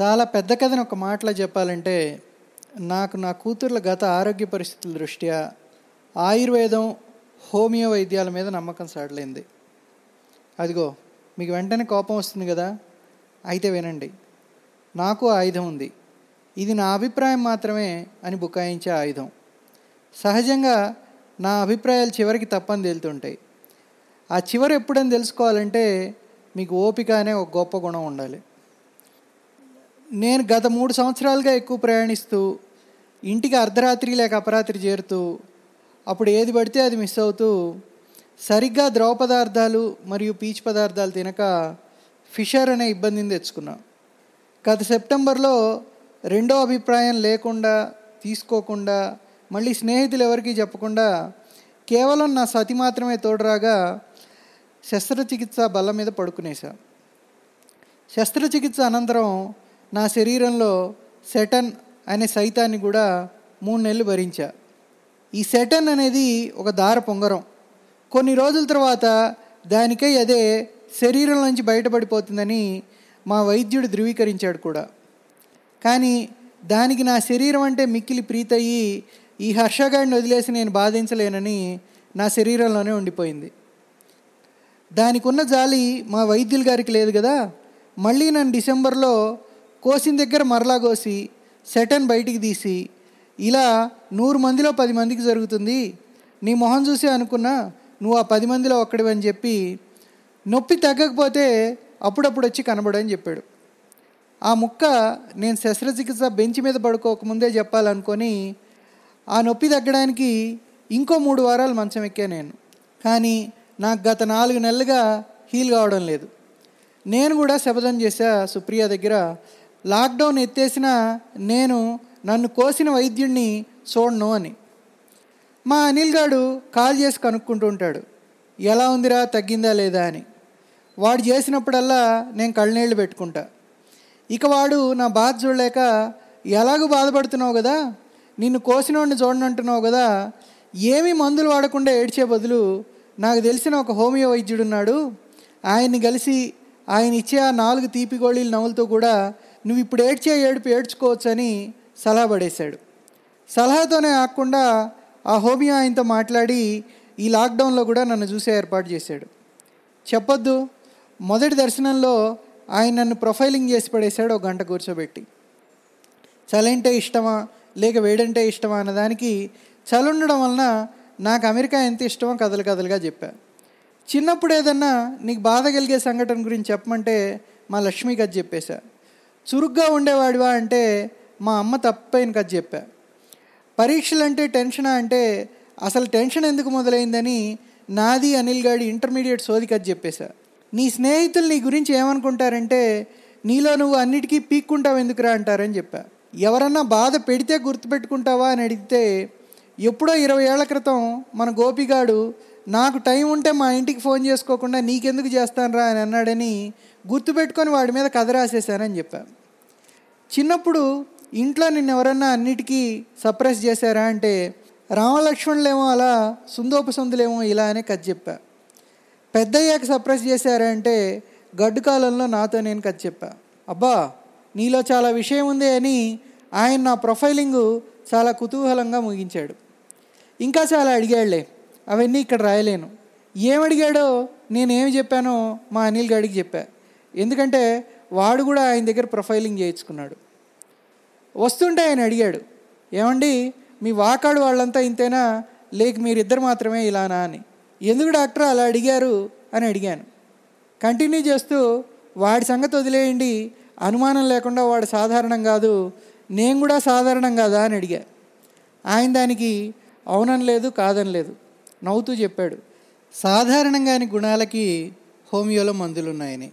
చాలా పెద్ద కథను ఒక మాటలో చెప్పాలంటే నాకు నా కూతుర్ల గత ఆరోగ్య పరిస్థితుల దృష్ట్యా ఆయుర్వేదం హోమియో వైద్యాల మీద నమ్మకం సాడలేంది అదిగో మీకు వెంటనే కోపం వస్తుంది కదా? అయితే వినండి. నాకు ఆయుధం ఉంది. ఇది నా అభిప్రాయం మాత్రమే అని బుకాయించే ఆయుధం. సహజంగా నా అభిప్రాయాలు చివరికి తప్పని తేలుతుంటాయి. ఆ చివరి ఎప్పుడని తెలుసుకోవాలంటే మీకు ఓపిక అనే ఒక గొప్ప గుణం ఉండాలి. నేను గత మూడు సంవత్సరాలుగా ఎక్కువ ప్రయాణిస్తూ ఇంటికి అర్ధరాత్రి లేక అపరాత్రి చేరుతూ అప్పుడు ఏది పడితే అది మిస్ అవుతూ సరిగ్గా ద్రవ పదార్థాలు మరియు పీచు పదార్థాలు తినక ఫిషర్ అనే ఇబ్బందిని తెచ్చుకున్నా. గత సెప్టెంబర్లో రెండో అభిప్రాయం లేకుండా తీసుకోకుండా మళ్ళీ స్నేహితులు ఎవరికీ చెప్పకుండా కేవలం నా సతి మాత్రమే తోడురాగా శస్త్రచికిత్స బల్ల మీద పడుకునేశా. శస్త్రచికిత్స అనంతరం నా శరీరంలో సెటన్ అనే సైతాన్ని కూడా మూడు నెలలు భరించా. ఈ సెటన్ అనేది ఒక దార పొంగరం. కొన్ని రోజుల తర్వాత దానికై అదే శరీరం నుంచి బయటపడిపోతుందని మా వైద్యుడు ధృవీకరించాడు కూడా. కానీ దానికి నా శరీరం అంటే మిక్కిలి ప్రీతయ్యి ఈ హర్షగాడిని వదిలేసి నేను బాధించలేనని నా శరీరంలోనే ఉండిపోయింది. దానికి ఉన్న జాలి మా వైద్యుల గారికి లేదు కదా? మళ్ళీ నన్ను డిసెంబర్లో కోసిన దగ్గర మరలా కోసి సెటన్ బయటికి తీసి ఇలా నూరు మందిలో పది మందికి జరుగుతుంది. నీ మొహం చూసి అనుకున్నా నువ్వు ఆ పది మందిలో ఒక్కడివని చెప్పి నొప్పి తగ్గకపోతే అప్పుడప్పుడు వచ్చి కనబడని చెప్పాడు. ఆ ముక్క నేను శస్త్రచికిత్స బెంచ్ మీద పడుకోకముందే చెప్పాలనుకొని ఆ నొప్పి తగ్గడానికి ఇంకో మూడు వారాలు మంచం ఎక్కా నేను. కానీ నాకు గత నాలుగు నెలలుగా హీల్ కావడం లేదు. నేను కూడా శపథం చేశా సుప్రియ దగ్గర లాక్డౌన్ ఎత్తేసిన నేను నన్ను కోసిన వైద్యుడిని చూడను అని. మా అనిల్ గాడు కాల్ చేసి కనుక్కుంటూ ఉంటాడు. ఎలా ఉందిరా తగ్గిందా లేదా అని. వాడు చేసినప్పుడల్లా నేను కళ్ళనీళ్ళు పెట్టుకుంటా. ఇక వాడు నా బాధ చూడలేక ఎలాగూ బాధపడుతున్నావు కదా నిన్ను కోసినోడిని చూడనంటున్నావు కదా ఏమీ మందులు వాడకుండా ఏడ్చే బదులు నాకు తెలిసిన ఒక హోమియో వైద్యుడున్నాడు ఆయన్ని కలిసి ఆయన ఇచ్చే ఆ నాలుగు తీపి గోళీలు నవ్వులతో కూడా నువ్వు ఇప్పుడు ఏడ్చే ఏడుపు ఏడ్చుకోవచ్చు అని సలహా పడేశాడు. సలహాతోనే ఆకుండా ఆ హోమియో ఆయనతో మాట్లాడి ఈ లాక్డౌన్లో కూడా నన్ను చూసే ఏర్పాటు చేశాడు. చెప్పొద్దు మొదటి దర్శనంలో ఆయన నన్ను ప్రొఫైలింగ్ చేసి పడేశాడు ఒక గంట కూర్చోబెట్టి. చలంటే ఇష్టమా లేక వేడంటే ఇష్టమా అన్నదానికి చలి ఉండడం వలన నాకు అమెరికా ఎంత ఇష్టమో కథలు కథలుగా చెప్పా. చిన్నప్పుడు ఏదన్నా నీకు బాధ కలిగే సంఘటన గురించి చెప్పమంటే మా లక్ష్మి కథ చెప్పేశా. చురుగ్గా ఉండేవాడివా అంటే మా అమ్మ తప్పైన కథ చెప్పా. పరీక్షలు అంటే టెన్షనా అంటే అసలు టెన్షన్ ఎందుకు మొదలైందని నాది అనిల్ గాడి ఇంటర్మీడియట్ సోది కథ చెప్పేశా. నీ స్నేహితులు నీ గురించి ఏమనుకుంటారంటే నీలో నువ్వు అన్నిటికీ పీక్కుంటావు ఎందుకురా అంటారని చెప్పా. ఎవరన్నా బాధ పెడితే గుర్తుపెట్టుకుంటావా అని అడిగితే ఎప్పుడో ఇరవై ఏళ్ళ క్రితం మన గోపిగాడు నాకు టైం ఉంటే మా ఇంటికి ఫోన్ చేసుకోకుండా నీకెందుకు చేస్తానురా అని అన్నాడని గుర్తుపెట్టుకొని వాడి మీద కథ రాసేసానని చెప్పా. చిన్నప్పుడు ఇంట్లో నిన్ను ఎవరన్నా అన్నిటికీ సప్రెస్ చేశారా అంటే రామలక్ష్మణులేమో అలా సుందోపసందులేమో ఇలా అనే కథ చెప్పా. పెద్దయ్యాక సప్రెస్ చేశారా అంటే గడ్డు కాలంలో నాతో నేను కథ చెప్పా. అబ్బా నీలో చాలా విషయం ఉంది అని ఆయన నా ప్రొఫైలింగ్ చాలా కుతూహలంగా ముగించాడు. ఇంకా చాలా అడిగాడులే అవన్నీ ఇక్కడ రాయలేను. ఏమడిగాడో నేనేమి చెప్పానో మా అనిల్ గడికి చెప్పా. ఎందుకంటే వాడు కూడా ఆయన దగ్గర ప్రొఫైలింగ్ చేయించుకున్నాడు. వస్తుంటే ఆయన అడిగాడు ఏమండి మీ వాకాడు వాళ్ళంతా ఇంతేనా? లేక మీరిద్దరు మాత్రమే ఇలానా అని. ఎందుకు డాక్టర్ అలా అడిగారు? అని అడిగాను. కంటిన్యూ చేస్తూ వాడి సంగతి వదిలేయండి అనుమానం లేకుండా వాడు సాధారణం కాదు నేను కూడా సాధారణం కాదా? అని అడిగా. ఆయన దానికి అవునని లేదు కాదని లేదు నవ్వుతూ చెప్పాడు. సాధారణంగాని గుణాలకి హోమియోలో మందులు ఉన్నాయని